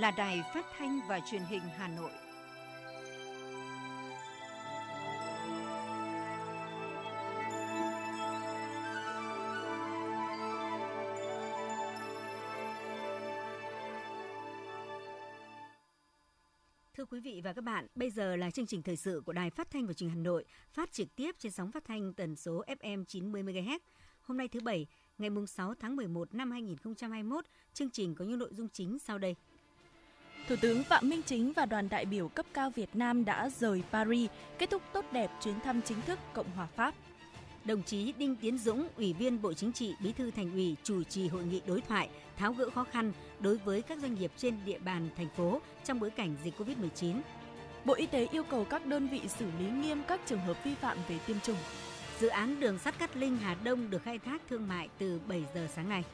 là Đài Phát thanh và Truyền hình Hà Nội. Thưa quý vị và các bạn, bây giờ là chương trình thời sự của Đài Phát thanh và Truyền hình Hà Nội, phát trực tiếp trên sóng phát thanh tần số FM 90 MHz. Hôm nay thứ bảy, ngày 6 tháng 11 năm 2021, chương trình có những nội dung chính sau đây. Thủ tướng Phạm Minh Chính và đoàn đại biểu cấp cao Việt Nam đã rời Paris, kết thúc tốt đẹp chuyến thăm chính thức Cộng hòa Pháp. Đồng chí Đinh Tiến Dũng, Ủy viên Bộ Chính trị, Bí thư Thành ủy chủ trì hội nghị đối thoại tháo gỡ khó khăn đối với các doanh nghiệp trên địa bàn thành phố trong bối cảnh dịch Covid-19. Bộ Y tế yêu cầu các đơn vị xử lý nghiêm các trường hợp vi phạm về tiêm chủng. Dự án đường sắt Cát Linh Hà Đông được khai thác thương mại từ 7 giờ sáng nay.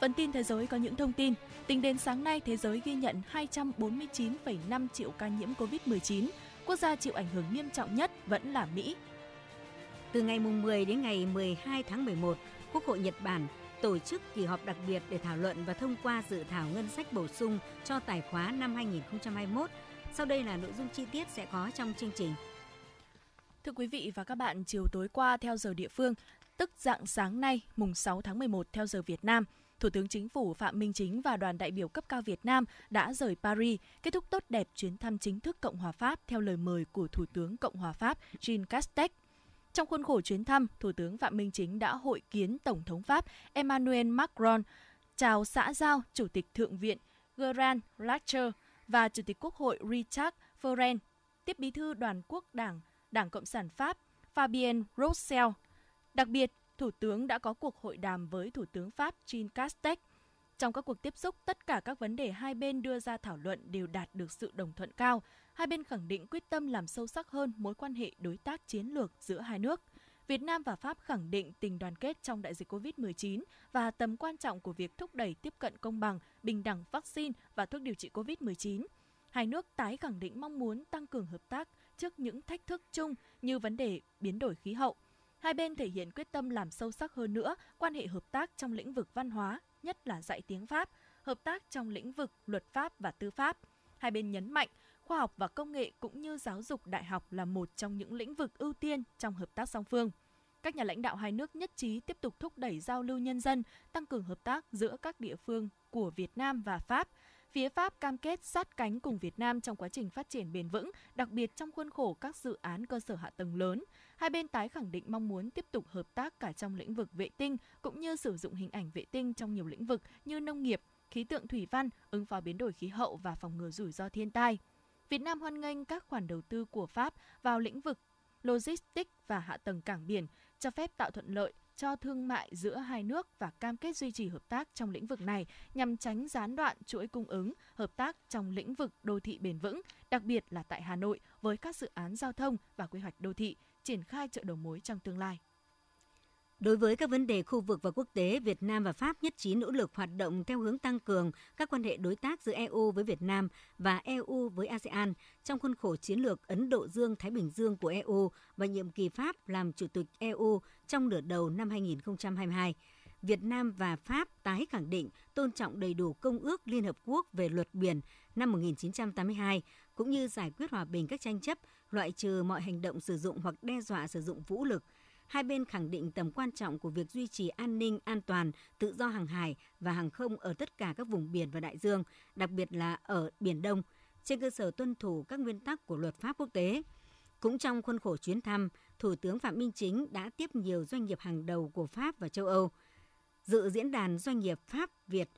Phần tin thế giới có những thông tin. Tính đến sáng nay, thế giới ghi nhận 249,5 triệu ca nhiễm COVID-19. Quốc gia chịu ảnh hưởng nghiêm trọng nhất vẫn là Mỹ. Từ ngày 10 đến ngày 12 tháng 11, Quốc hội Nhật Bản tổ chức kỳ họp đặc biệt để thảo luận và thông qua dự thảo ngân sách bổ sung cho tài khóa năm 2021. Sau đây là nội dung chi tiết sẽ có trong chương trình. Thưa quý vị và các bạn, chiều tối qua theo giờ địa phương, tức dạng sáng nay, mùng 6 tháng 11 theo giờ Việt Nam, Thủ tướng Chính phủ Phạm Minh Chính và đoàn đại biểu cấp cao Việt Nam đã rời Paris, kết thúc tốt đẹp chuyến thăm chính thức Cộng hòa Pháp theo lời mời của Thủ tướng Cộng hòa Pháp Jean Castex. Trong khuôn khổ chuyến thăm, Thủ tướng Phạm Minh Chính đã hội kiến Tổng thống Pháp Emmanuel Macron, chào xã giao Chủ tịch Thượng viện Gerard Larcher và Chủ tịch Quốc hội Richard Ferrand, tiếp bí thư đoàn quốc đảng Đảng Cộng sản Pháp Fabien Roussel. Đặc biệt, Thủ tướng đã có cuộc hội đàm với Thủ tướng Pháp Jean Castex. Trong các cuộc tiếp xúc, tất cả các vấn đề hai bên đưa ra thảo luận đều đạt được sự đồng thuận cao. Hai bên khẳng định quyết tâm làm sâu sắc hơn mối quan hệ đối tác chiến lược giữa hai nước. Việt Nam và Pháp khẳng định tình đoàn kết trong đại dịch COVID-19 và tầm quan trọng của việc thúc đẩy tiếp cận công bằng, bình đẳng vaccine và thuốc điều trị COVID-19. Hai nước tái khẳng định mong muốn tăng cường hợp tác trước những thách thức chung như vấn đề biến đổi khí hậu. Hai bên thể hiện quyết tâm làm sâu sắc hơn nữa quan hệ hợp tác trong lĩnh vực văn hóa, nhất là dạy tiếng Pháp, hợp tác trong lĩnh vực luật pháp và tư pháp. Hai bên nhấn mạnh khoa học và công nghệ cũng như giáo dục đại học là một trong những lĩnh vực ưu tiên trong hợp tác song phương. Các nhà lãnh đạo hai nước nhất trí tiếp tục thúc đẩy giao lưu nhân dân, tăng cường hợp tác giữa các địa phương của Việt Nam và Pháp, Phía Pháp cam kết sát cánh cùng Việt Nam trong quá trình phát triển bền vững, đặc biệt trong khuôn khổ các dự án cơ sở hạ tầng lớn. Hai bên tái khẳng định mong muốn tiếp tục hợp tác cả trong lĩnh vực vệ tinh cũng như sử dụng hình ảnh vệ tinh trong nhiều lĩnh vực như nông nghiệp, khí tượng thủy văn, ứng phó biến đổi khí hậu và phòng ngừa rủi ro thiên tai. Việt Nam hoan nghênh các khoản đầu tư của Pháp vào lĩnh vực logistics và hạ tầng cảng biển, cho phép tạo thuận lợi cho thương mại giữa hai nước và cam kết duy trì hợp tác trong lĩnh vực này nhằm tránh gián đoạn chuỗi cung ứng, hợp tác trong lĩnh vực đô thị bền vững, đặc biệt là tại Hà Nội với các dự án giao thông và quy hoạch đô thị, triển khai chợ đầu mối trong tương lai. Đối với các vấn đề khu vực và quốc tế, Việt Nam và Pháp nhất trí nỗ lực hoạt động theo hướng tăng cường các quan hệ đối tác giữa EU với Việt Nam và EU với ASEAN trong khuôn khổ chiến lược Ấn Độ Dương-Thái Bình Dương của EU và nhiệm kỳ Pháp làm Chủ tịch EU trong nửa đầu năm 2022. Việt Nam và Pháp tái khẳng định tôn trọng đầy đủ Công ước Liên Hợp Quốc về luật biển năm 1982, cũng như giải quyết hòa bình các tranh chấp, loại trừ mọi hành động sử dụng hoặc đe dọa sử dụng vũ lực – hai bên khẳng định tầm quan trọng của việc duy trì an ninh, an toàn, tự do hàng hải và hàng không ở tất cả các vùng biển và đại dương, đặc biệt là ở Biển Đông, trên cơ sở tuân thủ các nguyên tắc của luật pháp quốc tế. Cũng trong khuôn khổ chuyến thăm, Thủ tướng Phạm Minh Chính đã tiếp nhiều doanh nghiệp hàng đầu của Pháp và châu Âu. Dự diễn đàn doanh nghiệp Pháp Việt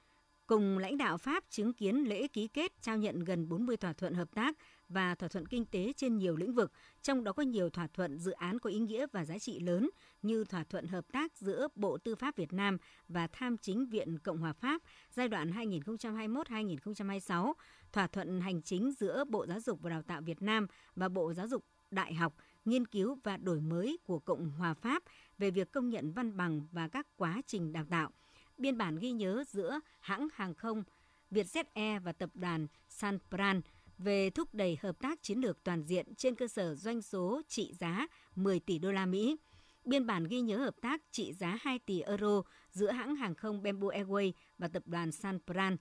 cùng lãnh đạo Pháp chứng kiến lễ ký kết trao nhận gần 40 thỏa thuận hợp tác và thỏa thuận kinh tế trên nhiều lĩnh vực, trong đó có nhiều thỏa thuận dự án có ý nghĩa và giá trị lớn như thỏa thuận hợp tác giữa Bộ Tư pháp Việt Nam và Tham chính Viện Cộng hòa Pháp giai đoạn 2021-2026, thỏa thuận hành chính giữa Bộ Giáo dục và Đào tạo Việt Nam và Bộ Giáo dục Đại học, nghiên cứu và đổi mới của Cộng hòa Pháp về việc công nhận văn bằng và các quá trình đào tạo. Biên bản ghi nhớ giữa hãng hàng không Vietjet Air và tập đoàn Sanpran – về thúc đẩy hợp tác chiến lược toàn diện trên cơ sở doanh số trị giá 10 tỷ đô la Mỹ. Biên bản ghi nhớ hợp tác trị giá 2 tỷ euro giữa hãng hàng không Bamboo Airways và tập đoàn Sanpran.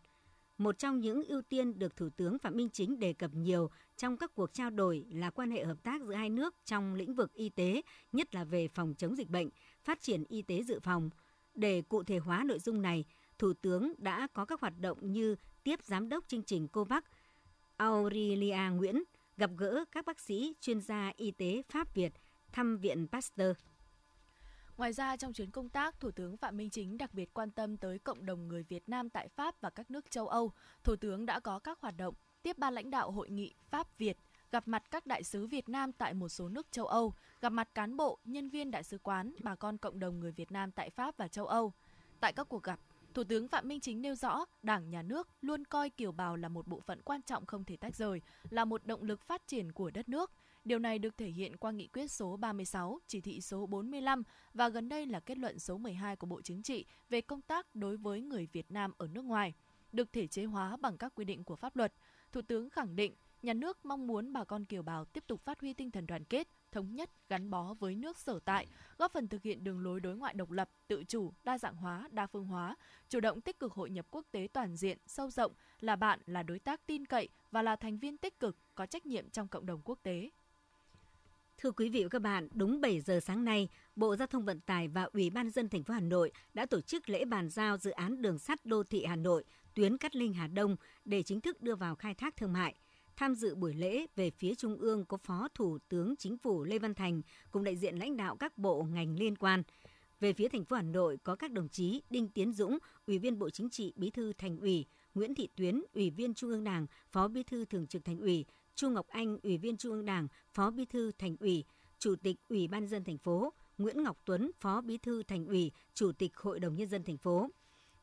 Một trong những ưu tiên được Thủ tướng Phạm Minh Chính đề cập nhiều trong các cuộc trao đổi là quan hệ hợp tác giữa hai nước trong lĩnh vực y tế, nhất là về phòng chống dịch bệnh, phát triển y tế dự phòng. Để cụ thể hóa nội dung này, Thủ tướng đã có các hoạt động như tiếp giám đốc chương trình COVAX Aurelia Nguyễn gặp gỡ các bác sĩ chuyên gia y tế Pháp Việt thăm Viện Pasteur. Ngoài ra, trong chuyến công tác, Thủ tướng Phạm Minh Chính đặc biệt quan tâm tới cộng đồng người Việt Nam tại Pháp và các nước châu Âu. Thủ tướng đã có các hoạt động tiếp ban lãnh đạo hội nghị Pháp Việt, gặp mặt các đại sứ Việt Nam tại một số nước châu Âu, gặp mặt cán bộ, nhân viên đại sứ quán, bà con cộng đồng người Việt Nam tại Pháp và châu Âu. Tại các cuộc gặp, Thủ tướng Phạm Minh Chính nêu rõ, Đảng, Nhà nước luôn coi kiều bào là một bộ phận quan trọng không thể tách rời, là một động lực phát triển của đất nước. Điều này được thể hiện qua nghị quyết số 36, chỉ thị số 45 và gần đây là kết luận số 12 của Bộ Chính trị về công tác đối với người Việt Nam ở nước ngoài, được thể chế hóa bằng các quy định của pháp luật. Thủ tướng khẳng định, nhà nước mong muốn bà con kiều bào tiếp tục phát huy tinh thần đoàn kết, thống nhất, gắn bó với nước sở tại, góp phần thực hiện đường lối đối ngoại độc lập, tự chủ, đa dạng hóa, đa phương hóa, chủ động tích cực hội nhập quốc tế toàn diện, sâu rộng, là bạn, là đối tác tin cậy và là thành viên tích cực, có trách nhiệm trong cộng đồng quốc tế. Thưa quý vị và các bạn, đúng 7 giờ sáng nay, Bộ Giao thông Vận tải và Ủy ban dân thành phố Hà Nội đã tổ chức lễ bàn giao dự án đường sắt đô thị Hà Nội tuyến Cát Linh Hà Đông để chính thức đưa vào khai thác thương mại. Tham dự buổi lễ về phía Trung ương có Phó Thủ tướng Chính phủ Lê Văn Thành cùng đại diện lãnh đạo các bộ ngành liên quan. Về phía thành phố Hà Nội có các đồng chí Đinh Tiến Dũng, Ủy viên Bộ Chính trị, Bí thư Thành ủy, Nguyễn Thị Tuyến, Ủy viên Trung ương Đảng, Phó Bí thư Thường trực Thành ủy, Chu Ngọc Anh, Ủy viên Trung ương Đảng, Phó Bí thư Thành ủy, Chủ tịch Ủy ban dân thành phố, Nguyễn Ngọc Tuấn, Phó Bí thư Thành ủy, Chủ tịch Hội đồng nhân dân thành phố.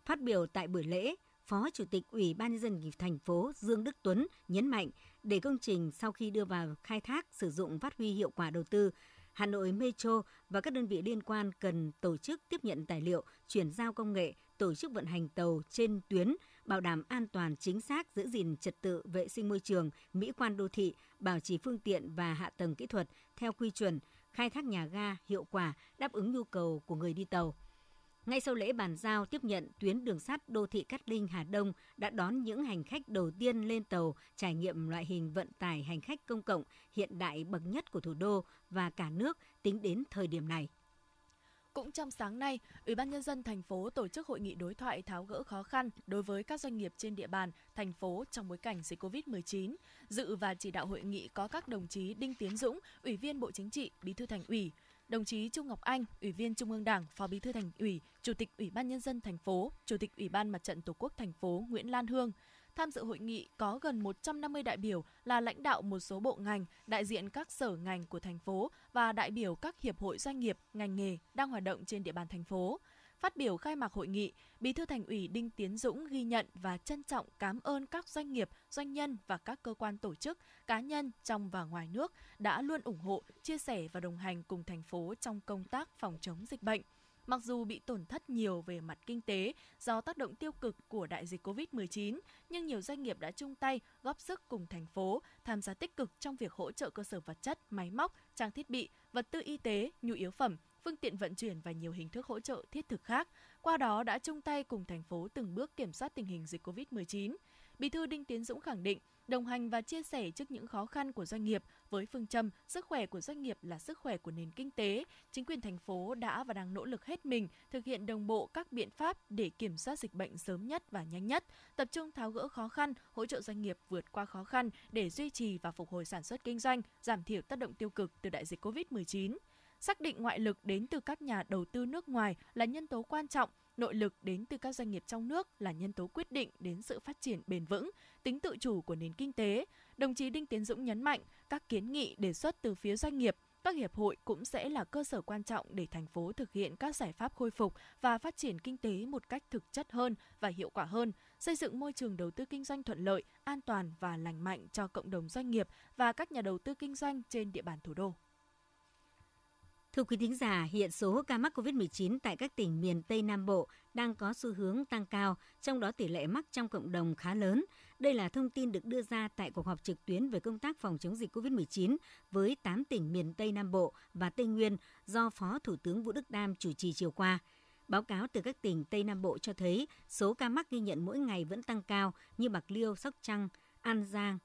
Phát biểu tại buổi lễ, Phó Chủ tịch Ủy ban nhân dân thành phố Dương Đức Tuấn nhấn mạnh để công trình sau khi đưa vào khai thác sử dụng phát huy hiệu quả đầu tư, Hà Nội Metro và các đơn vị liên quan cần tổ chức tiếp nhận tài liệu, chuyển giao công nghệ, tổ chức vận hành tàu trên tuyến, bảo đảm an toàn chính xác, giữ gìn trật tự vệ sinh môi trường, mỹ quan đô thị, bảo trì phương tiện và hạ tầng kỹ thuật theo quy chuẩn, khai thác nhà ga hiệu quả, đáp ứng nhu cầu của người đi tàu. Ngay sau lễ bàn giao tiếp nhận tuyến đường sắt đô thị Cát Linh Hà Đông đã đón những hành khách đầu tiên lên tàu trải nghiệm loại hình vận tải hành khách công cộng hiện đại bậc nhất của thủ đô và cả nước tính đến thời điểm này. Cũng trong sáng nay, Ủy ban nhân dân thành phố tổ chức hội nghị đối thoại tháo gỡ khó khăn đối với các doanh nghiệp trên địa bàn thành phố trong bối cảnh dịch Covid-19. Dự và chỉ đạo hội nghị có các đồng chí Đinh Tiến Dũng, Ủy viên Bộ Chính trị, Bí thư Thành ủy, đồng chí Trung Ngọc Anh, Ủy viên Trung ương Đảng, Phó Bí thư Thành ủy, Chủ tịch Ủy ban nhân dân thành phố, Chủ tịch Ủy ban Mặt trận Tổ quốc thành phố Nguyễn Lan Hương. Tham dự hội nghị có gần 150 đại biểu là lãnh đạo một số bộ ngành, đại diện các sở ngành của thành phố và đại biểu các hiệp hội doanh nghiệp, ngành nghề đang hoạt động trên địa bàn thành phố. Phát biểu khai mạc hội nghị, Bí thư Thành ủy Đinh Tiến Dũng ghi nhận và trân trọng cảm ơn các doanh nghiệp, doanh nhân và các cơ quan tổ chức, cá nhân trong và ngoài nước đã luôn ủng hộ, chia sẻ và đồng hành cùng thành phố trong công tác phòng chống dịch bệnh. Mặc dù bị tổn thất nhiều về mặt kinh tế do tác động tiêu cực của đại dịch COVID-19, nhưng nhiều doanh nghiệp đã chung tay góp sức cùng thành phố tham gia tích cực trong việc hỗ trợ cơ sở vật chất, máy móc, trang thiết bị, vật tư y tế, nhu yếu phẩm, phương tiện vận chuyển và nhiều hình thức hỗ trợ thiết thực khác. Qua đó đã chung tay cùng thành phố từng bước kiểm soát tình hình dịch COVID-19. Bí thư Đinh Tiến Dũng khẳng định, đồng hành và chia sẻ trước những khó khăn của doanh nghiệp với phương châm sức khỏe của doanh nghiệp là sức khỏe của nền kinh tế, chính quyền thành phố đã và đang nỗ lực hết mình thực hiện đồng bộ các biện pháp để kiểm soát dịch bệnh sớm nhất và nhanh nhất, tập trung tháo gỡ khó khăn, hỗ trợ doanh nghiệp vượt qua khó khăn để duy trì và phục hồi sản xuất kinh doanh, giảm thiểu tác động tiêu cực từ đại dịch COVID-19 xác định ngoại lực đến từ các nhà đầu tư nước ngoài là nhân tố quan trọng nội lực đến từ các doanh nghiệp trong nước là nhân tố quyết định đến sự phát triển bền vững, tính tự chủ của nền kinh tế. Đồng chí Đinh Tiến Dũng nhấn mạnh, các kiến nghị đề xuất từ phía doanh nghiệp, các hiệp hội cũng sẽ là cơ sở quan trọng để thành phố thực hiện các giải pháp khôi phục và phát triển kinh tế một cách thực chất hơn và hiệu quả hơn, xây dựng môi trường đầu tư kinh doanh thuận lợi, an toàn và lành mạnh cho cộng đồng doanh nghiệp và các nhà đầu tư kinh doanh trên địa bàn thủ đô. Thưa quý thính giả, hiện số ca mắc COVID-19 tại các tỉnh miền Tây Nam Bộ đang có xu hướng tăng cao, trong đó tỷ lệ mắc trong cộng đồng khá lớn. Đây là thông tin được đưa ra tại cuộc họp trực tuyến về công tác phòng chống dịch COVID-19 với 8 tỉnh miền Tây Nam Bộ và Tây Nguyên do Phó Thủ tướng Vũ Đức Đam chủ trì chiều qua. Báo cáo từ các tỉnh Tây Nam Bộ cho thấy số ca mắc ghi nhận mỗi ngày vẫn tăng cao như Bạc Liêu, Sóc Trăng, An Giang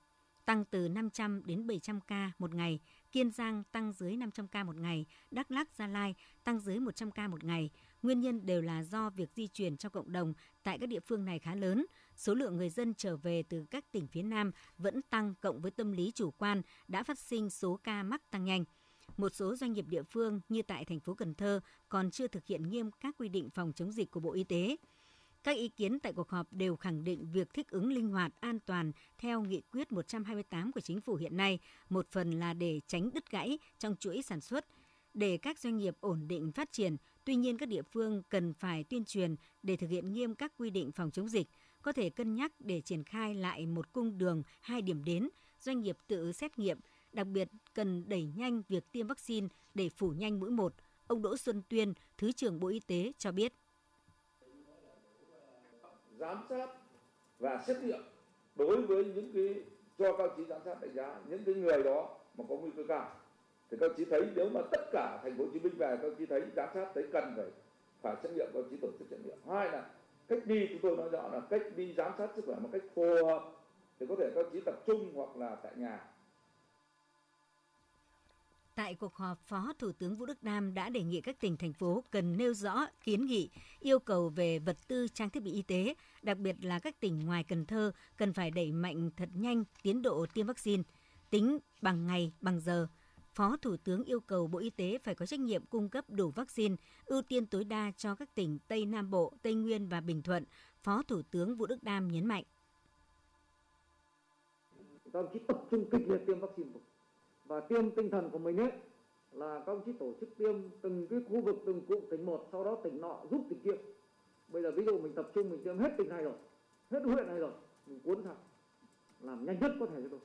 tăng từ 500 đến 700 ca một ngày, Kiên Giang tăng dưới 500 ca một ngày, Đắk Lắk, Gia Lai tăng dưới 100 ca một ngày. Nguyên nhân đều là do việc di chuyển trong cộng đồng tại các địa phương này khá lớn. Số lượng người dân trở về từ các tỉnh phía Nam vẫn tăng cộng với tâm lý chủ quan đã phát sinh số ca mắc tăng nhanh. Một số doanh nghiệp địa phương như tại thành phố Cần Thơ còn chưa thực hiện nghiêm các quy định phòng chống dịch của Bộ Y tế. Các ý kiến tại cuộc họp đều khẳng định việc thích ứng linh hoạt, an toàn theo nghị quyết 128 của chính phủ hiện nay, một phần là để tránh đứt gãy trong chuỗi sản xuất, để các doanh nghiệp ổn định phát triển. Tuy nhiên, các địa phương cần phải tuyên truyền để thực hiện nghiêm các quy định phòng chống dịch, có thể cân nhắc để triển khai lại một cung đường, hai điểm đến, doanh nghiệp tự xét nghiệm, đặc biệt cần đẩy nhanh việc tiêm vaccine để phủ nhanh mũi một. Ông Đỗ Xuân Tuyên, Thứ trưởng Bộ Y tế cho biết giám sát và xét nghiệm đối với những cái cho các chí giám sát đánh giá, những cái người đó mà có nguy cơ cao. Thì các chí thấy nếu mà tất cả thành phố Hồ Chí Minh về, các chí thấy giám sát thấy cần phải phải xét nghiệm, các chí tổ chức xét nghiệm. Hai là cách đi chúng tôi nói rõ là cách đi giám sát sức khỏe một cách phù hợp, thì có thể các chí tập trung hoặc là tại nhà. Tại cuộc họp, Phó Thủ tướng Vũ Đức Đam đã đề nghị các tỉnh, thành phố cần nêu rõ kiến nghị, yêu cầu về vật tư trang thiết bị y tế, đặc biệt là các tỉnh ngoài Cần Thơ cần phải đẩy mạnh thật nhanh tiến độ tiêm vaccine, tính bằng ngày, bằng giờ. Phó Thủ tướng yêu cầu Bộ Y tế phải có trách nhiệm cung cấp đủ vaccine, ưu tiên tối đa cho các tỉnh Tây Nam Bộ, Tây Nguyên và Bình Thuận. Phó Thủ tướng Vũ Đức Đam nhấn mạnh. Các ông tập trung kịch liệt tiêm vaccine và tiêm tinh thần của mình ấy, là các ông chí tổ chức tiêm từng cái khu vực, từng cụm tỉnh một, sau đó tỉnh nọ giúp tỉnh kia. Bây giờ ví dụ mình tập trung, mình tiêm hết tỉnh này rồi, hết huyện này rồi, mình cuốn thẳng làm nhanh nhất có thể cho tôi.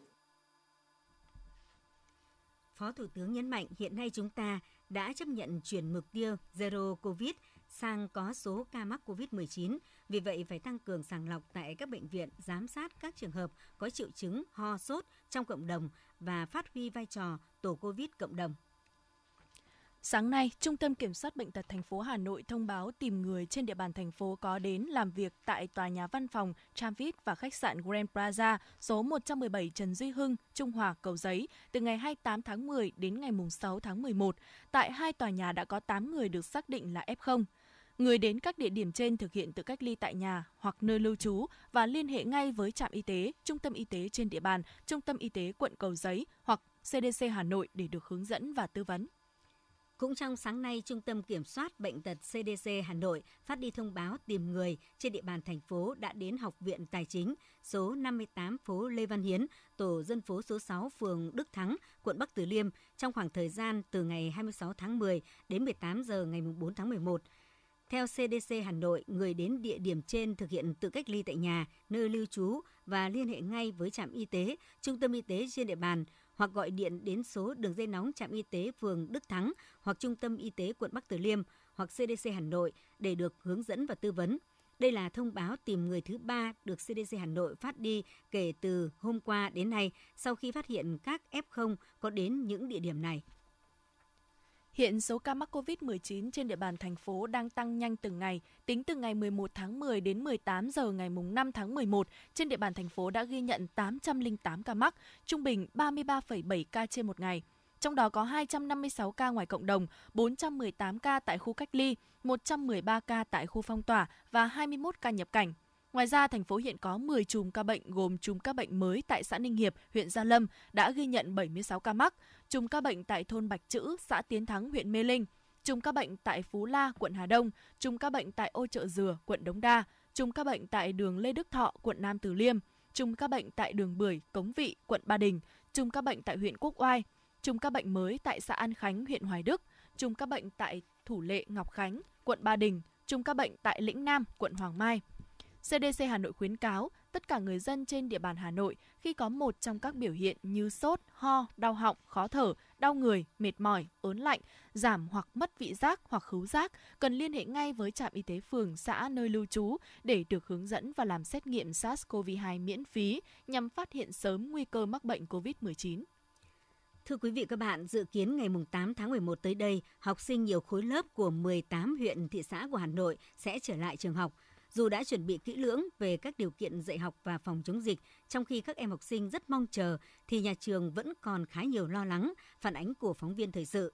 Phó Thủ tướng nhấn mạnh hiện nay chúng ta đã chấp nhận chuyển mục tiêu Zero Covid sang có số ca mắc COVID-19. Vì vậy, phải tăng cường sàng lọc tại các bệnh viện, giám sát các trường hợp có triệu chứng ho sốt trong cộng đồng và phát huy vai trò tổ COVID cộng đồng. Sáng nay, Trung tâm Kiểm soát Bệnh tật thành phố Hà Nội thông báo tìm người trên địa bàn thành phố có đến làm việc tại tòa nhà văn phòng Tramvit và khách sạn Grand Plaza số 117 Trần Duy Hưng, Trung Hòa, Cầu Giấy từ ngày 28 tháng 10 đến ngày 6 tháng 11. Tại hai tòa nhà đã có 8 người được xác định là F0. Người đến các địa điểm trên thực hiện tự cách ly tại nhà hoặc nơi lưu trú và liên hệ ngay với trạm y tế, trung tâm y tế trên địa bàn, trung tâm y tế quận Cầu Giấy hoặc CDC Hà Nội để được hướng dẫn và tư vấn. Cũng trong sáng nay, Trung tâm Kiểm soát Bệnh tật CDC Hà Nội phát đi thông báo tìm người trên địa bàn thành phố đã đến Học viện Tài chính số 58 phố Lê Văn Hiến, tổ dân phố số 6, phường Đức Thắng, quận Bắc Từ Liêm trong khoảng thời gian từ ngày 26 tháng 10 đến 18 giờ ngày 4 tháng 11. Theo CDC Hà Nội, người đến địa điểm trên thực hiện tự cách ly tại nhà, nơi lưu trú và liên hệ ngay với trạm y tế, trung tâm y tế trên địa bàn hoặc gọi điện đến số đường dây nóng trạm y tế phường Đức Thắng hoặc trung tâm y tế quận Bắc Từ Liêm hoặc CDC Hà Nội để được hướng dẫn và tư vấn. Đây là thông báo tìm người thứ ba được CDC Hà Nội phát đi kể từ hôm qua đến nay sau khi phát hiện các F0 có đến những địa điểm này. Hiện số ca mắc COVID-19 trên địa bàn thành phố đang tăng nhanh từng ngày. Tính từ ngày 11 tháng 10 đến 18 giờ ngày 5 tháng 11, trên địa bàn thành phố đã ghi nhận 808 ca mắc, trung bình 33,7 ca trên một ngày. Trong đó có 256 ca ngoài cộng đồng, 418 ca tại khu cách ly, 113 ca tại khu phong tỏa và 21 ca nhập cảnh. Ngoài ra, thành phố hiện có 10 chùm ca bệnh gồm chùm ca bệnh mới tại xã Ninh Hiệp, huyện Gia Lâm đã ghi nhận 76 ca mắc, chùm ca bệnh tại thôn Bạch Chữ, xã Tiến Thắng, huyện Mê Linh, chùm ca bệnh tại Phú La, quận Hà Đông, chùm ca bệnh tại Ô Chợ Dừa, quận Đống Đa, chùm ca bệnh tại đường Lê Đức Thọ, quận Nam Từ Liêm, chùm ca bệnh tại đường Bưởi, Cống Vị, quận Ba Đình, chùm ca bệnh tại huyện Quốc Oai, chùm ca bệnh mới tại xã An Khánh, huyện Hoài Đức, chùm ca bệnh tại Thủ Lệ, Ngọc Khánh, quận Ba Đình, chùm ca bệnh tại Lĩnh Nam, quận Hoàng Mai. CDC Hà Nội khuyến cáo tất cả người dân trên địa bàn Hà Nội khi có một trong các biểu hiện như sốt, ho, đau họng, khó thở, đau người, mệt mỏi, ớn lạnh, giảm hoặc mất vị giác hoặc khứu giác cần liên hệ ngay với trạm y tế phường, xã nơi lưu trú để được hướng dẫn và làm xét nghiệm SARS-CoV-2 miễn phí nhằm phát hiện sớm nguy cơ mắc bệnh COVID-19. Thưa quý vị các bạn, dự kiến ngày 8 tháng 11 tới đây, học sinh nhiều khối lớp của 18 huyện thị xã của Hà Nội sẽ trở lại trường học. Dù đã chuẩn bị kỹ lưỡng về các điều kiện dạy học và phòng chống dịch, trong khi các em học sinh rất mong chờ, thì nhà trường vẫn còn khá nhiều lo lắng, phản ánh của phóng viên thời sự.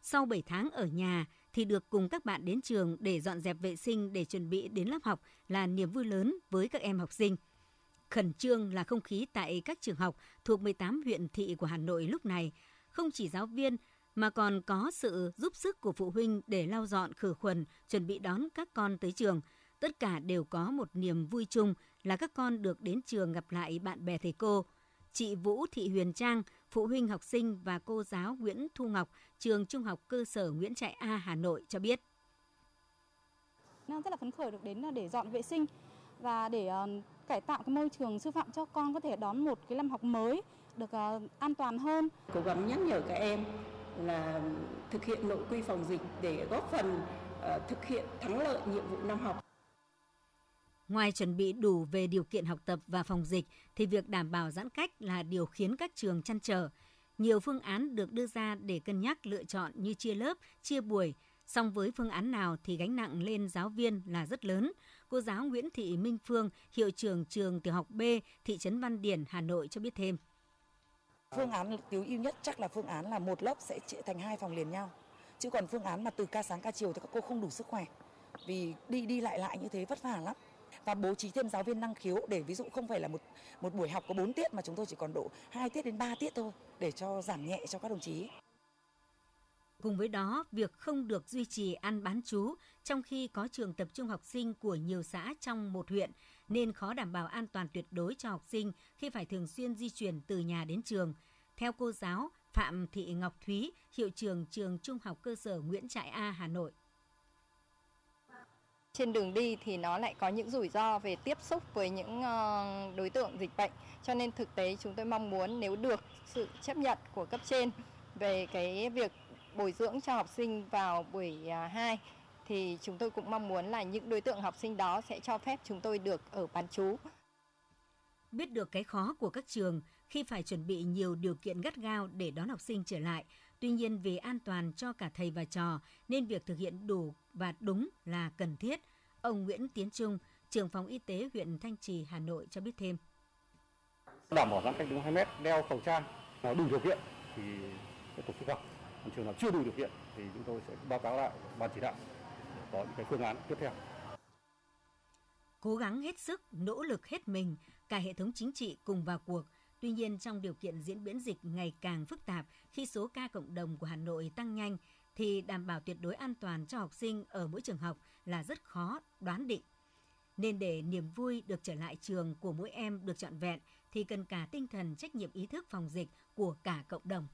Sau 7 tháng ở nhà thì được cùng các bạn đến trường để dọn dẹp vệ sinh để chuẩn bị đến lớp học là niềm vui lớn với các em học sinh. Khẩn trương là không khí tại các trường học thuộc 18 huyện thị của Hà Nội lúc này. Không chỉ giáo viên mà còn có sự giúp sức của phụ huynh để lau dọn khử khuẩn, chuẩn bị đón các con tới trường. Tất cả đều có một niềm vui chung là các con được đến trường gặp lại bạn bè thầy cô. Chị Vũ Thị Huyền Trang, phụ huynh học sinh và cô giáo Nguyễn Thu Ngọc, trường Trung học cơ sở Nguyễn Trãi A Hà Nội cho biết. Rất là phấn khởi được đến để dọn vệ sinh và để cải tạo cái môi trường sư phạm cho con có thể đón một cái năm học mới được uh, an toàn hơn. Cố gắng nhắc nhở các em là thực hiện nội quy phòng dịch để góp phần thực hiện thắng lợi nhiệm vụ năm học. Ngoài chuẩn bị đủ về điều kiện học tập và phòng dịch thì việc đảm bảo giãn cách là điều khiến các trường chăn trở. Nhiều phương án được đưa ra để cân nhắc lựa chọn như chia lớp, chia buổi, song với phương án nào thì gánh nặng lên giáo viên là rất lớn. Cô giáo Nguyễn Thị Minh Phương, hiệu trưởng trường tiểu học B, thị trấn Văn Điển, Hà Nội cho biết thêm. Phương án tối ưu nhất chắc là phương án là một lớp sẽ chia thành hai phòng liền nhau. Chứ còn phương án mà từ ca sáng ca chiều thì các cô không đủ sức khỏe. Vì đi đi lại lại như thế vất vả lắm và bố trí thêm giáo viên năng khiếu để ví dụ không phải là một một buổi học có 4 tiết mà chúng tôi chỉ còn độ 2 tiết đến 3 tiết thôi để cho giảm nhẹ cho các đồng chí. Cùng với đó, việc không được duy trì ăn bán chú trong khi có trường tập trung học sinh của nhiều xã trong một huyện nên khó đảm bảo an toàn tuyệt đối cho học sinh khi phải thường xuyên di chuyển từ nhà đến trường. Theo cô giáo Phạm Thị Ngọc Thúy, hiệu trưởng trường Trung học cơ sở Nguyễn Trãi A Hà Nội trên đường đi thì nó lại có những rủi ro về tiếp xúc với những ờ, đối tượng dịch bệnh. Cho nên thực tế chúng tôi mong muốn nếu được sự chấp nhận của cấp trên về cái việc bồi dưỡng cho học sinh vào buổi à, 2 thì chúng tôi cũng mong muốn là những đối tượng học sinh đó sẽ cho phép chúng tôi được ở bán chú. Biết được cái khó của các trường khi phải chuẩn bị nhiều điều kiện gắt gao để đón học sinh trở lại, tuy nhiên vì an toàn cho cả thầy và trò nên việc thực hiện đủ và đúng là cần thiết. Ông Nguyễn Tiến Trung, trưởng phòng y tế huyện Thanh Trì, Hà Nội cho biết thêm. Đảm bảo giãn cách đúng 2 mét, đeo khẩu trang, đủ điều kiện thì sẽ tổ chức học. Trường nào chưa đủ điều kiện thì chúng tôi sẽ báo cáo lại ban chỉ đạo có những cái phương án tiếp theo. Cố gắng hết sức, nỗ lực hết mình, cả hệ thống chính trị cùng vào cuộc. Tuy nhiên, trong điều kiện diễn biến dịch ngày càng phức tạp, khi số ca cộng đồng của Hà Nội tăng nhanh, thì đảm bảo tuyệt đối an toàn cho học sinh ở mỗi trường học là rất khó đoán định. Nên để niềm vui được trở lại trường của mỗi em được trọn vẹn thì cần cả tinh thần trách nhiệm ý thức phòng dịch của cả cộng đồng.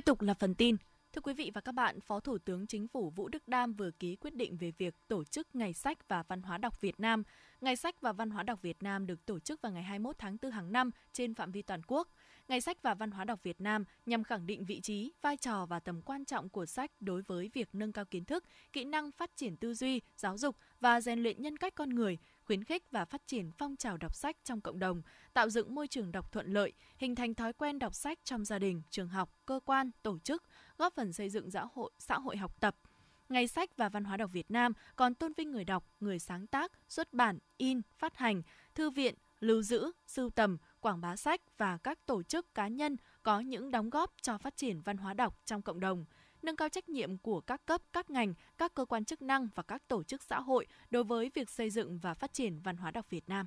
Tiếp tục là phần tin. Thưa quý vị và các bạn, Phó Thủ tướng Chính phủ Vũ Đức Đam vừa ký quyết định về việc tổ chức Ngày sách và Văn hóa đọc Việt Nam. Ngày sách và Văn hóa đọc Việt Nam được tổ chức vào ngày 21 tháng 4 hàng năm trên phạm vi toàn quốc. Ngày sách và Văn hóa đọc Việt Nam nhằm khẳng định vị trí, vai trò và tầm quan trọng của sách đối với việc nâng cao kiến thức, kỹ năng phát triển tư duy, giáo dục và rèn luyện nhân cách con người, khuyến khích và phát triển phong trào đọc sách trong cộng đồng, tạo dựng môi trường đọc thuận lợi, hình thành thói quen đọc sách trong gia đình, trường học, cơ quan, tổ chức, góp phần xây dựng xã hội, xã hội học tập. Ngày sách và văn hóa đọc Việt Nam còn tôn vinh người đọc, người sáng tác, xuất bản, in, phát hành, thư viện, lưu giữ, sưu tầm, quảng bá sách và các tổ chức cá nhân có những đóng góp cho phát triển văn hóa đọc trong cộng đồng – nâng cao trách nhiệm của các cấp, các ngành, các cơ quan chức năng và các tổ chức xã hội đối với việc xây dựng và phát triển văn hóa đọc Việt Nam.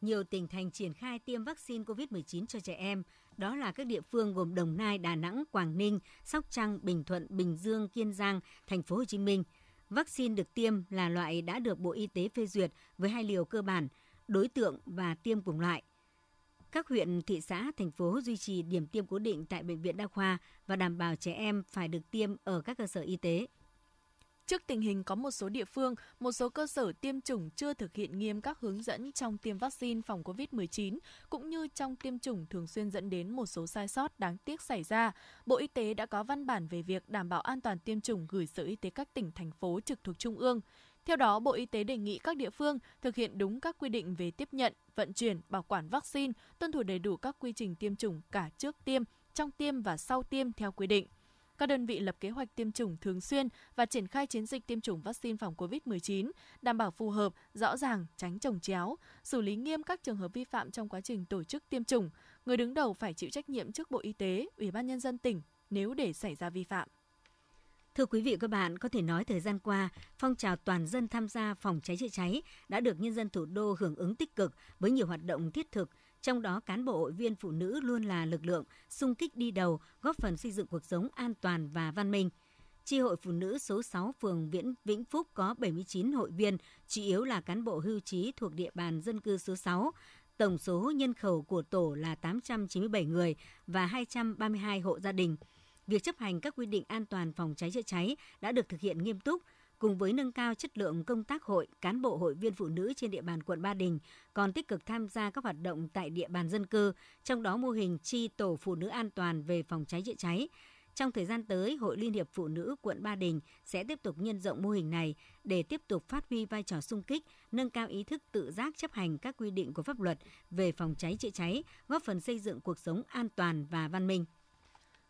Nhiều tỉnh thành triển khai tiêm vaccine COVID-19 cho trẻ em, đó là các địa phương gồm Đồng Nai, Đà Nẵng, Quảng Ninh, Sóc Trăng, Bình Thuận, Bình Dương, Kiên Giang, Thành phố Hồ Chí Minh. Vaccine được tiêm là loại đã được Bộ Y tế phê duyệt với hai liều cơ bản, đối tượng và tiêm cùng loại – các huyện, thị xã, thành phố duy trì điểm tiêm cố định tại bệnh viện đa khoa và đảm bảo trẻ em phải được tiêm ở các cơ sở y tế. Trước tình hình có một số địa phương, một số cơ sở tiêm chủng chưa thực hiện nghiêm các hướng dẫn trong tiêm vaccine phòng COVID-19, cũng như trong tiêm chủng thường xuyên dẫn đến một số sai sót đáng tiếc xảy ra, Bộ Y tế đã có văn bản về việc đảm bảo an toàn tiêm chủng gửi Sở Y tế các tỉnh, thành phố trực thuộc Trung ương. Theo đó, Bộ Y tế đề nghị các địa phương thực hiện đúng các quy định về tiếp nhận, vận chuyển, bảo quản vaccine, tuân thủ đầy đủ các quy trình tiêm chủng cả trước tiêm, trong tiêm và sau tiêm theo quy định. Các đơn vị lập kế hoạch tiêm chủng thường xuyên và triển khai chiến dịch tiêm chủng vaccine phòng COVID-19, đảm bảo phù hợp, rõ ràng, tránh trồng chéo, xử lý nghiêm các trường hợp vi phạm trong quá trình tổ chức tiêm chủng. Người đứng đầu phải chịu trách nhiệm trước Bộ Y tế, Ủy ban Nhân dân tỉnh nếu để xảy ra vi phạm. Thưa quý vị và các bạn, có thể nói thời gian qua, phong trào toàn dân tham gia phòng cháy chữa cháy đã được nhân dân thủ đô hưởng ứng tích cực với nhiều hoạt động thiết thực, trong đó cán bộ hội viên phụ nữ luôn là lực lượng sung kích đi đầu, góp phần xây dựng cuộc sống an toàn và văn minh. Chi hội phụ nữ số 6 phường Viễn Vĩnh Phúc có 79 hội viên, chủ yếu là cán bộ hưu trí thuộc địa bàn dân cư số 6. Tổng số nhân khẩu của tổ là 897 người và 232 hộ gia đình. Việc chấp hành các quy định an toàn phòng cháy chữa cháy đã được thực hiện nghiêm túc, cùng với nâng cao chất lượng công tác hội, cán bộ hội viên phụ nữ trên địa bàn quận Ba Đình còn tích cực tham gia các hoạt động tại địa bàn dân cư, trong đó mô hình chi tổ phụ nữ an toàn về phòng cháy chữa cháy. Trong thời gian tới, Hội Liên hiệp Phụ nữ quận Ba Đình sẽ tiếp tục nhân rộng mô hình này để tiếp tục phát huy vai trò sung kích, nâng cao ý thức tự giác chấp hành các quy định của pháp luật về phòng cháy chữa cháy, góp phần xây dựng cuộc sống an toàn và văn minh.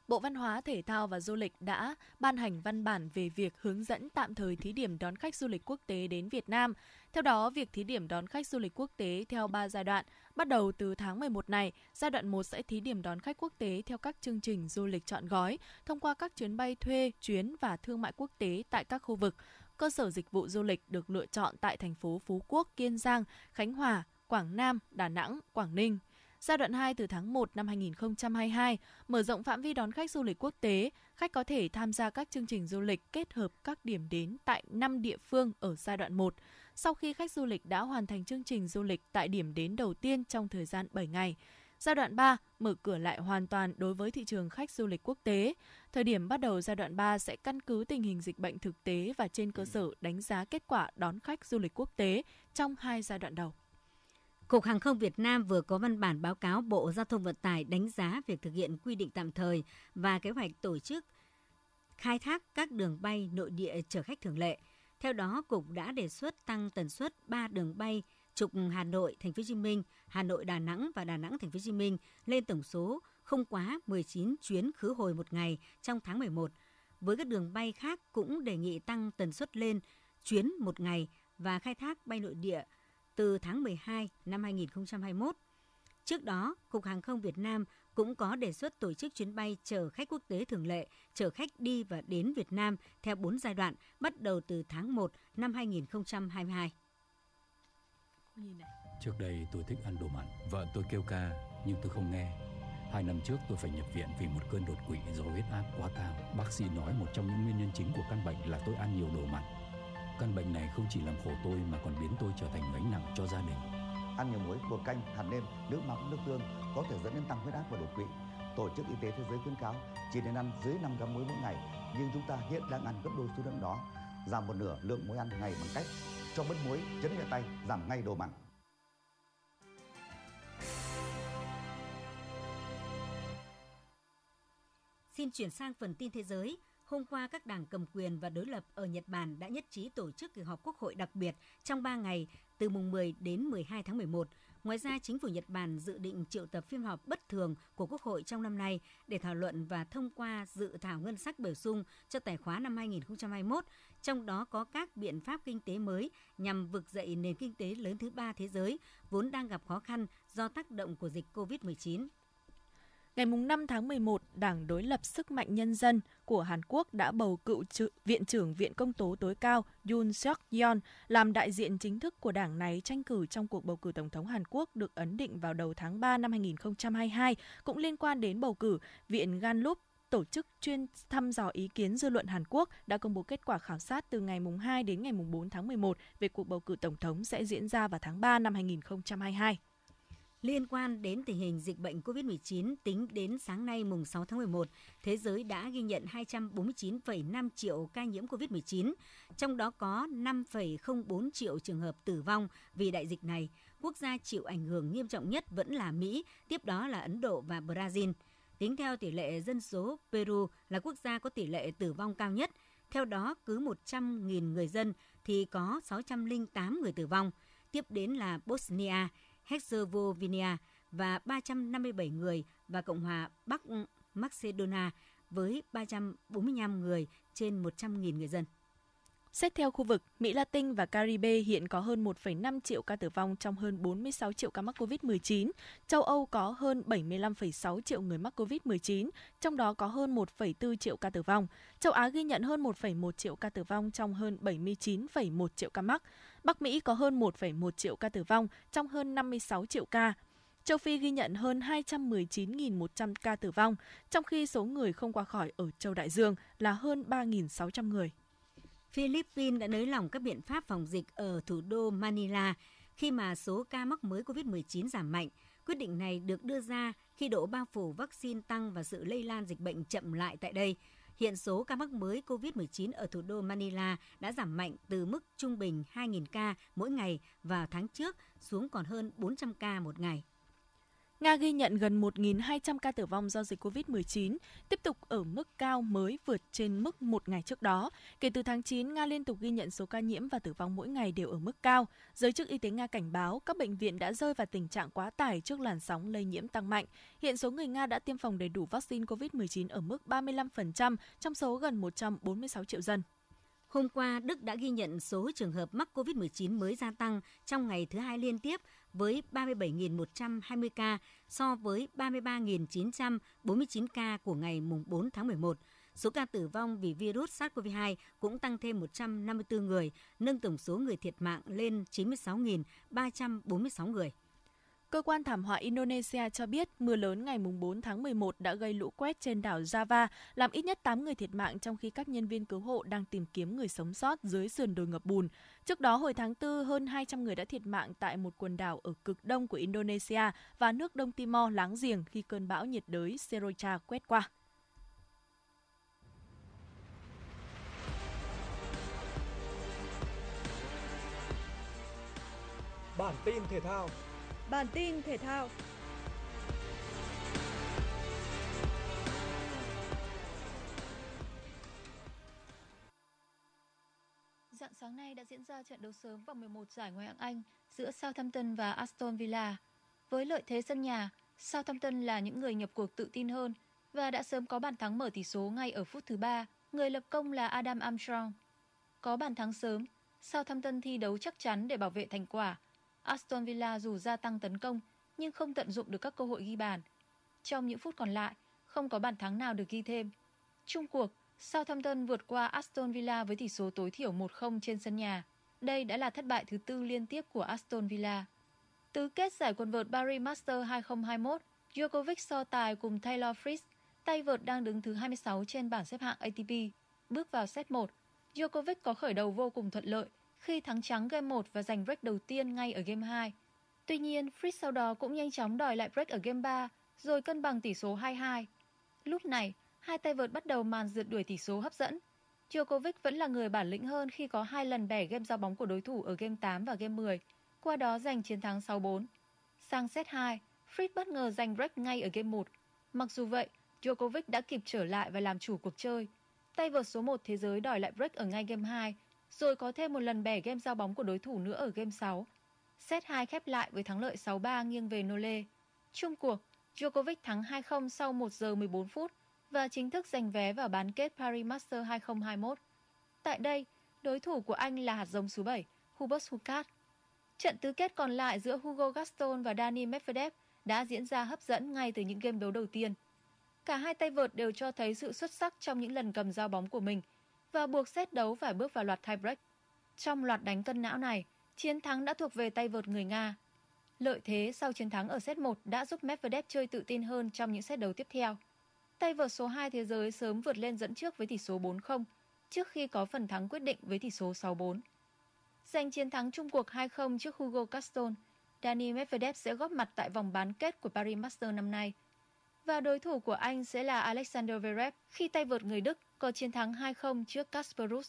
Bộ Văn hóa, Thể thao và Du lịch đã ban hành văn bản về việc hướng dẫn tạm thời thí điểm đón khách du lịch quốc tế đến Việt Nam. Theo đó, việc thí điểm đón khách du lịch quốc tế theo 3 giai đoạn. Bắt đầu từ tháng 11 này, giai đoạn 1 sẽ thí điểm đón khách quốc tế theo các chương trình du lịch chọn gói, thông qua các chuyến bay thuê, chuyến và thương mại quốc tế tại các khu vực. Cơ sở dịch vụ du lịch được lựa chọn tại thành phố Phú Quốc, Kiên Giang, Khánh Hòa, Quảng Nam, Đà Nẵng, Quảng Ninh. Giai đoạn 2 từ tháng 1 năm 2022, mở rộng phạm vi đón khách du lịch quốc tế, khách có thể tham gia các chương trình du lịch kết hợp các điểm đến tại 5 địa phương ở giai đoạn 1. Sau khi khách du lịch đã hoàn thành chương trình du lịch tại điểm đến đầu tiên trong thời gian 7 ngày. Giai đoạn 3 mở cửa lại hoàn toàn đối với thị trường khách du lịch quốc tế. Thời điểm bắt đầu giai đoạn 3 sẽ căn cứ tình hình dịch bệnh thực tế và trên cơ sở đánh giá kết quả đón khách du lịch quốc tế trong hai giai đoạn đầu. Cục Hàng không Việt Nam vừa có văn bản báo cáo Bộ Giao thông Vận tải đánh giá việc thực hiện quy định tạm thời và kế hoạch tổ chức khai thác các đường bay nội địa chở khách thường lệ. Theo đó, cục đã đề xuất tăng tần suất 3 đường bay trục Hà Nội, Thành phố Hồ Chí Minh, Hà Nội Đà Nẵng và Đà Nẵng Thành phố Hồ Chí Minh lên tổng số không quá 19 chuyến khứ hồi một ngày trong tháng 11. Với các đường bay khác cũng đề nghị tăng tần suất lên chuyến một ngày và khai thác bay nội địa từ tháng 12 năm 2021. Trước đó, Cục Hàng không Việt Nam cũng có đề xuất tổ chức chuyến bay chở khách quốc tế thường lệ, chở khách đi và đến Việt Nam theo 4 giai đoạn, bắt đầu từ tháng 1 năm 2022. Trước đây tôi thích ăn đồ mặn, vợ tôi kêu ca nhưng tôi không nghe. Hai năm trước tôi phải nhập viện vì một cơn đột quỵ do huyết áp quá cao. Bác sĩ nói một trong những nguyên nhân chính của căn bệnh là tôi ăn nhiều đồ mặn. Căn bệnh này không chỉ làm khổ tôi mà còn biến tôi trở thành gánh nặng cho gia đình. Ăn nhiều muối, bột canh, hạt nêm, nước mắm, nước tương có thể dẫn đến tăng huyết áp và đột quỵ. Tổ chức Y tế Thế giới khuyến cáo chỉ nên ăn dưới 5 gram muối mỗi ngày, nhưng chúng ta hiện đang ăn gấp đôi số lượng đó. Giảm một nửa lượng muối ăn ngày bằng cách cho bớt muối, chấn nhẹ tay, giảm ngay đồ mặn. Xin chuyển sang phần tin thế giới. Hôm qua, các đảng cầm quyền và đối lập ở Nhật Bản đã nhất trí tổ chức kỳ họp quốc hội đặc biệt trong 3 ngày từ mùng 10 đến 12 tháng 11. Ngoài ra, chính phủ Nhật Bản dự định triệu tập phiên họp bất thường của Quốc hội trong năm nay để thảo luận và thông qua dự thảo ngân sách bổ sung cho tài khoá năm 2021, trong đó có các biện pháp kinh tế mới nhằm vực dậy nền kinh tế lớn thứ ba thế giới vốn đang gặp khó khăn do tác động của dịch COVID-19. Ngày 5 tháng 11, Đảng đối lập Sức mạnh Nhân dân của Hàn Quốc đã bầu cựu Viện trưởng Viện Công tố tối cao Yoon seok yeol làm đại diện chính thức của đảng này tranh cử trong cuộc bầu cử Tổng thống Hàn Quốc được ấn định vào đầu tháng 3 năm 2022, cũng liên quan đến bầu cử Viện Ganlup tổ chức chuyên thăm dò ý kiến dư luận Hàn Quốc đã công bố kết quả khảo sát từ ngày 2 đến ngày 4 tháng 11 về cuộc bầu cử tổng thống sẽ diễn ra vào tháng 3 năm 2022. Liên quan đến tình hình dịch bệnh COVID-19 tính đến sáng nay mùng 6 tháng 11, thế giới đã ghi nhận 249,5 triệu ca nhiễm COVID-19, trong đó có 5,04 triệu trường hợp tử vong vì đại dịch này. Quốc gia chịu ảnh hưởng nghiêm trọng nhất vẫn là Mỹ, tiếp đó là Ấn Độ và Brazil. Tính theo tỷ lệ dân số, Peru là quốc gia có tỷ lệ tử vong cao nhất. Theo đó, cứ 100.000 người dân thì có 608 người tử vong. Tiếp đến là Bosnia, Herzegovina và 357 người và Cộng hòa Bắc Macedonia với 345 người trên 100.000 người dân. Xét theo khu vực, Mỹ Latin và Caribe hiện có hơn 1,5 triệu ca tử vong trong hơn 46 triệu ca mắc COVID-19. Châu Âu có hơn 75,6 triệu người mắc COVID-19, trong đó có hơn 1,4 triệu ca tử vong. Châu Á ghi nhận hơn 1,1 triệu ca tử vong trong hơn 79,1 triệu ca mắc. Bắc Mỹ có hơn 1,1 triệu ca tử vong trong hơn 56 triệu ca. Châu Phi ghi nhận hơn 219.100 ca tử vong, trong khi số người không qua khỏi ở châu Đại Dương là hơn 3.600 người. Philippines đã nới lỏng các biện pháp phòng dịch ở thủ đô Manila khi mà số ca mắc mới COVID-19 giảm mạnh. Quyết định này được đưa ra khi độ bao phủ vaccine tăng và sự lây lan dịch bệnh chậm lại tại đây. Hiện số ca mắc mới COVID-19 ở thủ đô Manila đã giảm mạnh từ mức trung bình 2.000 ca mỗi ngày vào tháng trước xuống còn hơn 400 ca một ngày. Nga ghi nhận gần 1.200 ca tử vong do dịch COVID-19, tiếp tục ở mức cao mới vượt trên mức một ngày trước đó. Kể từ tháng 9, Nga liên tục ghi nhận số ca nhiễm và tử vong mỗi ngày đều ở mức cao. Giới chức y tế Nga cảnh báo các bệnh viện đã rơi vào tình trạng quá tải trước làn sóng lây nhiễm tăng mạnh. Hiện số người Nga đã tiêm phòng đầy đủ vaccine COVID-19 ở mức 35% trong số gần 146 triệu dân. Hôm qua, Đức đã ghi nhận số trường hợp mắc COVID-19 mới gia tăng trong ngày thứ hai liên tiếp với 37.120 ca so với 33.949 ca của ngày 4 tháng 11. Số ca tử vong vì virus SARS-CoV-2 cũng tăng thêm 154 người, nâng tổng số người thiệt mạng lên 96.346 người. Cơ quan thảm họa Indonesia cho biết mưa lớn ngày 4 tháng 11 đã gây lũ quét trên đảo Java, làm ít nhất 8 người thiệt mạng trong khi các nhân viên cứu hộ đang tìm kiếm người sống sót dưới sườn đồi ngập bùn. Trước đó, hồi tháng 4, hơn 200 người đã thiệt mạng tại một quần đảo ở cực đông của Indonesia và nước Đông Timor láng giềng khi cơn bão nhiệt đới Seroja quét qua. Bản tin thể thao Bản tin thể thao Dạng sáng nay đã diễn ra trận đấu sớm vòng 11 giải Ngoại hạng Anh giữa Southampton và Aston Villa. Với lợi thế sân nhà, Southampton là những người nhập cuộc tự tin hơn và đã sớm có bàn thắng mở tỷ số ngay ở phút thứ ba. Người lập công là Adam Armstrong. Có bàn thắng sớm, Southampton thi đấu chắc chắn để bảo vệ thành quả Aston Villa dù gia tăng tấn công nhưng không tận dụng được các cơ hội ghi bàn. Trong những phút còn lại, không có bàn thắng nào được ghi thêm. Trung cuộc, Southampton vượt qua Aston Villa với tỷ số tối thiểu 1-0 trên sân nhà. Đây đã là thất bại thứ tư liên tiếp của Aston Villa. Tứ kết giải quần vợt Paris Master 2021, Djokovic so tài cùng Taylor Fritz, tay vợt đang đứng thứ 26 trên bảng xếp hạng ATP. Bước vào set 1, Djokovic có khởi đầu vô cùng thuận lợi khi thắng trắng game 1 và giành break đầu tiên ngay ở game 2. Tuy nhiên, Fritz sau đó cũng nhanh chóng đòi lại break ở game 3, rồi cân bằng tỷ số 2-2. Lúc này, hai tay vợt bắt đầu màn rượt đuổi tỷ số hấp dẫn. Djokovic vẫn là người bản lĩnh hơn khi có hai lần bẻ game giao bóng của đối thủ ở game 8 và game 10, qua đó giành chiến thắng 6-4. Sang set 2, Fritz bất ngờ giành break ngay ở game 1. Mặc dù vậy, Djokovic đã kịp trở lại và làm chủ cuộc chơi. Tay vợt số 1 thế giới đòi lại break ở ngay game 2 rồi có thêm một lần bẻ game giao bóng của đối thủ nữa ở game 6. Set 2 khép lại với thắng lợi 6-3 nghiêng về Nole. Chung cuộc, Djokovic thắng 2-0 sau 1 giờ 14 phút và chính thức giành vé vào bán kết Paris Master 2021. Tại đây, đối thủ của anh là hạt giống số 7, Hubert Hurkacz. Trận tứ kết còn lại giữa Hugo Gaston và Dani Medvedev đã diễn ra hấp dẫn ngay từ những game đấu đầu tiên. Cả hai tay vợt đều cho thấy sự xuất sắc trong những lần cầm giao bóng của mình – và buộc xét đấu phải bước vào loạt tiebreak. Trong loạt đánh cân não này, chiến thắng đã thuộc về tay vợt người Nga. Lợi thế sau chiến thắng ở set 1 đã giúp Medvedev chơi tự tin hơn trong những set đấu tiếp theo. Tay vợt số 2 thế giới sớm vượt lên dẫn trước với tỷ số 4-0 trước khi có phần thắng quyết định với tỷ số 6-4. Giành chiến thắng chung cuộc 2-0 trước Hugo Caston, Dani Medvedev sẽ góp mặt tại vòng bán kết của Paris Masters năm nay. Và đối thủ của anh sẽ là Alexander Zverev khi tay vợt người Đức có chiến thắng 2-0 trước Kasparov.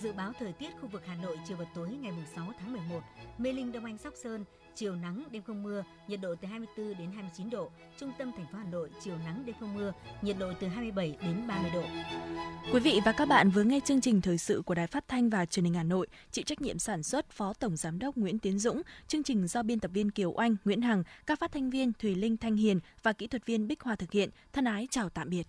Dự báo thời tiết khu vực Hà Nội chiều và tối ngày 6 tháng 11, Mê Linh Đông Anh Sóc Sơn, chiều nắng đêm không mưa, nhiệt độ từ 24 đến 29 độ. Trung tâm thành phố Hà Nội chiều nắng đêm không mưa, nhiệt độ từ 27 đến 30 độ. Quý vị và các bạn vừa nghe chương trình thời sự của Đài Phát thanh và Truyền hình Hà Nội, chịu trách nhiệm sản xuất Phó Tổng giám đốc Nguyễn Tiến Dũng, chương trình do biên tập viên Kiều Oanh, Nguyễn Hằng, các phát thanh viên Thùy Linh Thanh Hiền và kỹ thuật viên Bích Hoa thực hiện. Thân ái chào tạm biệt.